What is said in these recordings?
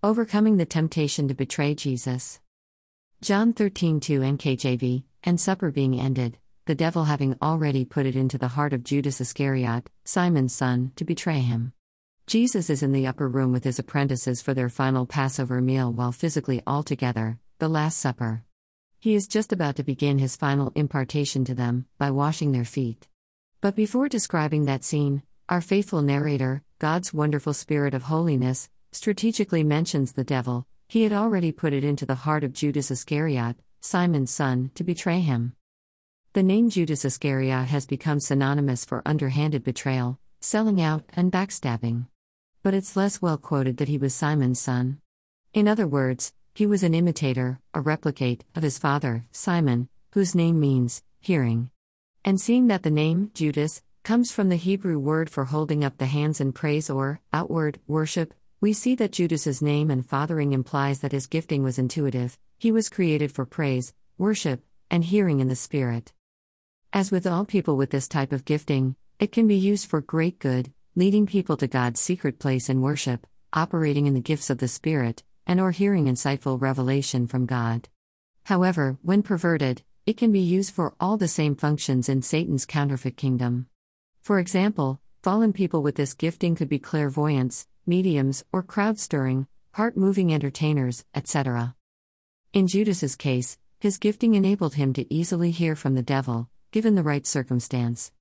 Overcoming the temptation to betray Jesus. John 13 2 NKJV, and supper being ended, the devil having already put it into the heart of Judas Iscariot, Simon's son, to betray him. Jesus is in the upper room with his apprentices for their final Passover meal while physically all together, the Last Supper. He is just about to begin his final impartation to them by washing their feet. But before describing that scene, our faithful narrator, God's wonderful spirit of holiness, strategically mentions the devil. He had already put it into the heart of Judas Iscariot, Simon's son, to betray him. The name Judas Iscariot has become synonymous for underhanded betrayal, selling out, and backstabbing. But it's less well quoted that he was Simon's son. In other words, he was an imitator, a replicate, of his father, Simon, whose name means hearing. And seeing that the name, Judas, comes from the Hebrew word for holding up the hands in praise or outward worship, we see that Judas's name and fathering implies that his gifting was intuitive. He was created for praise, worship, and hearing in the spirit. As with all people with this type of gifting, it can be used for great good, leading people to God's secret place in worship, operating in the gifts of the spirit, and or hearing insightful revelation from God. However, when perverted, it can be used for all the same functions in Satan's counterfeit kingdom. For example, fallen people with this gifting could be clairvoyants, mediums, or crowd stirring, heart moving entertainers, etc. In Judas's case, his gifting enabled him to easily hear from the devil, given the right circumstance.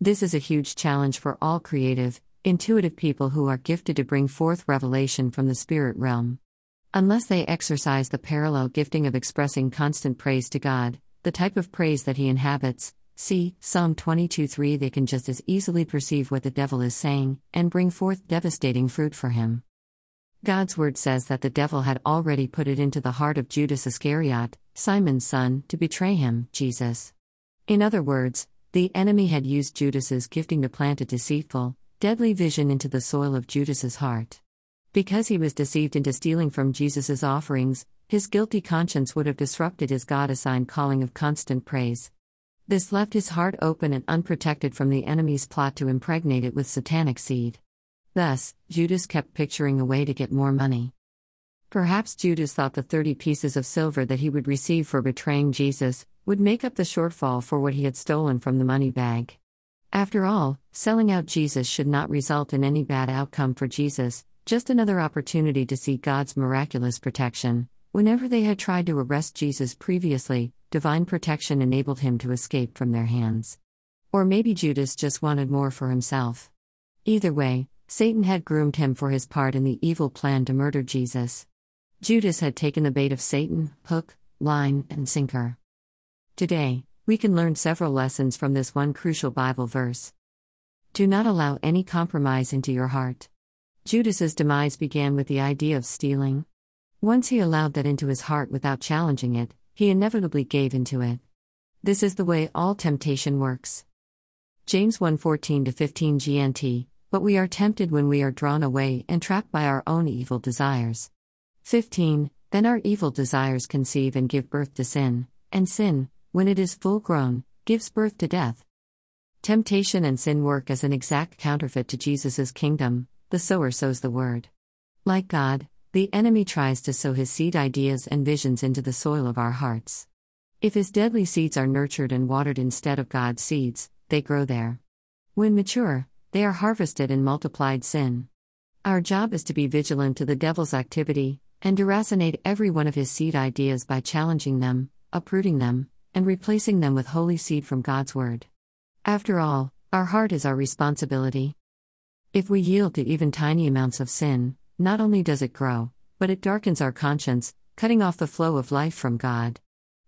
This is a huge challenge for all creative, intuitive people who are gifted to bring forth revelation from the spirit realm. Unless they exercise the parallel gifting of expressing constant praise to God, the type of praise that he inhabits. See Psalm 22 3 they can just as easily perceive what the devil is saying, and bring forth devastating fruit for him. God's word says that the devil had already put it into the heart of Judas Iscariot, Simon's son, to betray him, Jesus. In other words, the enemy had used Judas's gifting to plant a deceitful, deadly vision into the soil of Judas's heart. Because he was deceived into stealing from Jesus's offerings, his guilty conscience would have disrupted his God assigned calling of constant praise. This left his heart open and unprotected from the enemy's plot to impregnate it with satanic seed. Thus, Judas kept picturing a way to get more money. Perhaps Judas thought the 30 pieces of silver that he would receive for betraying Jesus would make up the shortfall for what he had stolen from the money bag. After all, selling out Jesus should not result in any bad outcome for Jesus, just another opportunity to see God's miraculous protection. Whenever they had tried to arrest Jesus previously, divine protection enabled him to escape from their hands. Or maybe Judas just wanted more for himself. Either way, Satan had groomed him for his part in the evil plan to murder Jesus. Judas had taken the bait of Satan, hook, line, and sinker. Today, we can learn several lessons from this one crucial Bible verse. Do not allow any compromise into your heart. Judas's demise began with the idea of stealing. Once he allowed that into his heart without challenging it, he inevitably gave into it. This is the way all temptation works. James 1:14 15 GNT But we are tempted when we are drawn away and trapped by our own evil desires. 15 Then our evil desires conceive and give birth to sin, and sin, when it is full grown, gives birth to death. Temptation and sin work as an exact counterfeit to Jesus' kingdom, the sower sows the word. Like God, the enemy tries to sow his seed ideas and visions into the soil of our hearts. If his deadly seeds are nurtured and watered instead of God's seeds, they grow there. When mature, they are harvested in multiplied sin. Our job is to be vigilant to the devil's activity, and deracinate every one of his seed ideas by challenging them, uprooting them, and replacing them with holy seed from God's Word. After all, our heart is our responsibility. If we yield to even tiny amounts of sin, not only does it grow, but it darkens our conscience, cutting off the flow of life from God.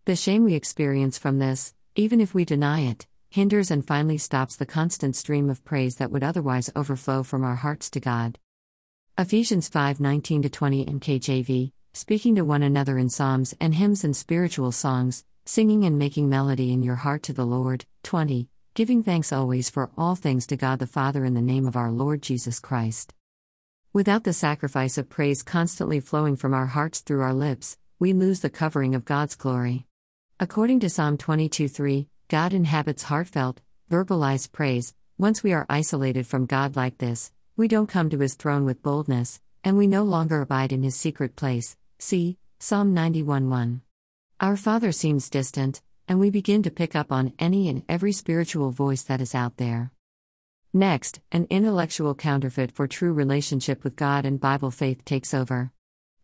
The shame we experience from this, even if we deny it, hinders and finally stops the constant stream of praise that would otherwise overflow from our hearts to God. Ephesians 5:19 20 in KJV, speaking to one another in psalms and hymns and spiritual songs, singing and making melody in your heart to the Lord. 20. Giving thanks always for all things to God the Father in the name of our Lord Jesus Christ. Without the sacrifice of praise constantly flowing from our hearts through our lips, we lose the covering of God's glory. According to Psalm 22 3, God inhabits heartfelt, verbalized praise. Once we are isolated from God like this, we don't come to his throne with boldness, and we no longer abide in his secret place. See Psalm 91 1. Our Father seems distant, and we begin to pick up on any and every spiritual voice that is out there. Next, an intellectual counterfeit for true relationship with God and Bible faith takes over.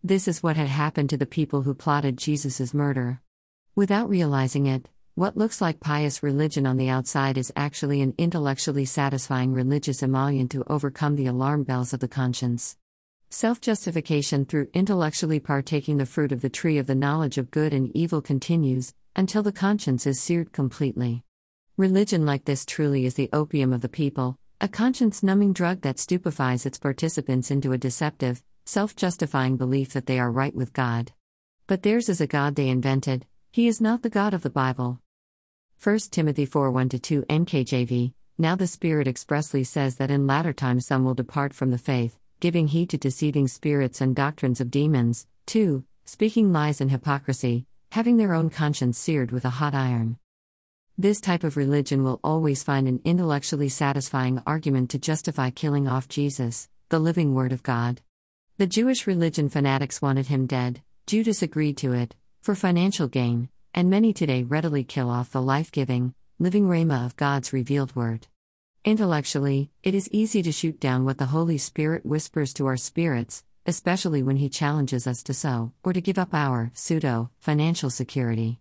This is what had happened to the people who plotted Jesus' murder. Without realizing it, what looks like pious religion on the outside is actually an intellectually satisfying religious emollient to overcome the alarm bells of the conscience. Self justification through intellectually partaking the fruit of the tree of the knowledge of good and evil continues, until the conscience is seared completely. Religion like this truly is the opium of the people, a conscience numbing drug that stupefies its participants into a deceptive, self justifying belief that they are right with God. But theirs is a God they invented, He is not the God of the Bible. 1 Timothy 4 1 2 NKJV Now the Spirit expressly says that in latter times some will depart from the faith, giving heed to deceiving spirits and doctrines of demons, 2. Speaking lies and hypocrisy, having their own conscience seared with a hot iron. This type of religion will always find an intellectually satisfying argument to justify killing off Jesus, the living Word of God. The Jewish religion fanatics wanted him dead, Judas agreed to it, for financial gain, and many today readily kill off the life giving, living rhema of God's revealed Word. Intellectually, it is easy to shoot down what the Holy Spirit whispers to our spirits, especially when He challenges us to sow, or to give up our pseudo financial security.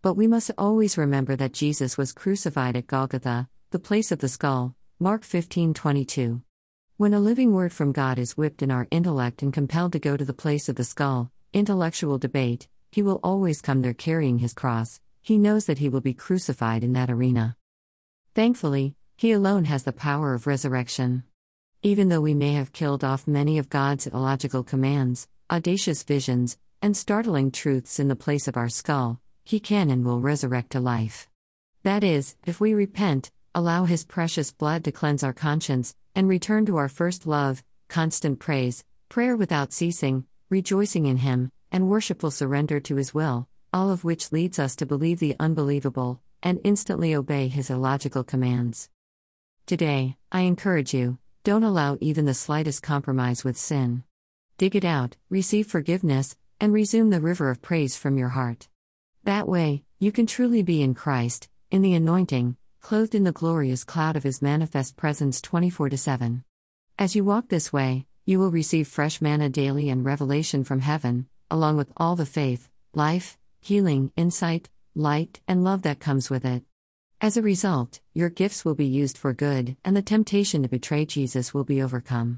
But we must always remember that Jesus was crucified at Golgotha, the place of the skull. Mark 15:22. When a living word from God is whipped in our intellect and compelled to go to the place of the skull, intellectual debate, he will always come there carrying his cross. He knows that he will be crucified in that arena. Thankfully, he alone has the power of resurrection. Even though we may have killed off many of God's illogical commands, audacious visions, and startling truths in the place of our skull, he can and will resurrect to life. That is, if we repent, allow his precious blood to cleanse our conscience, and return to our first love, constant praise, prayer without ceasing, rejoicing in him, and worshipful surrender to his will, all of which leads us to believe the unbelievable, and instantly obey his illogical commands. Today, I encourage you don't allow even the slightest compromise with sin. Dig it out, receive forgiveness, and resume the river of praise from your heart. That way, you can truly be in Christ, in the anointing, clothed in the glorious cloud of His manifest presence 24 7. As you walk this way, you will receive fresh manna daily and revelation from heaven, along with all the faith, life, healing, insight, light, and love that comes with it. As a result, your gifts will be used for good, and the temptation to betray Jesus will be overcome.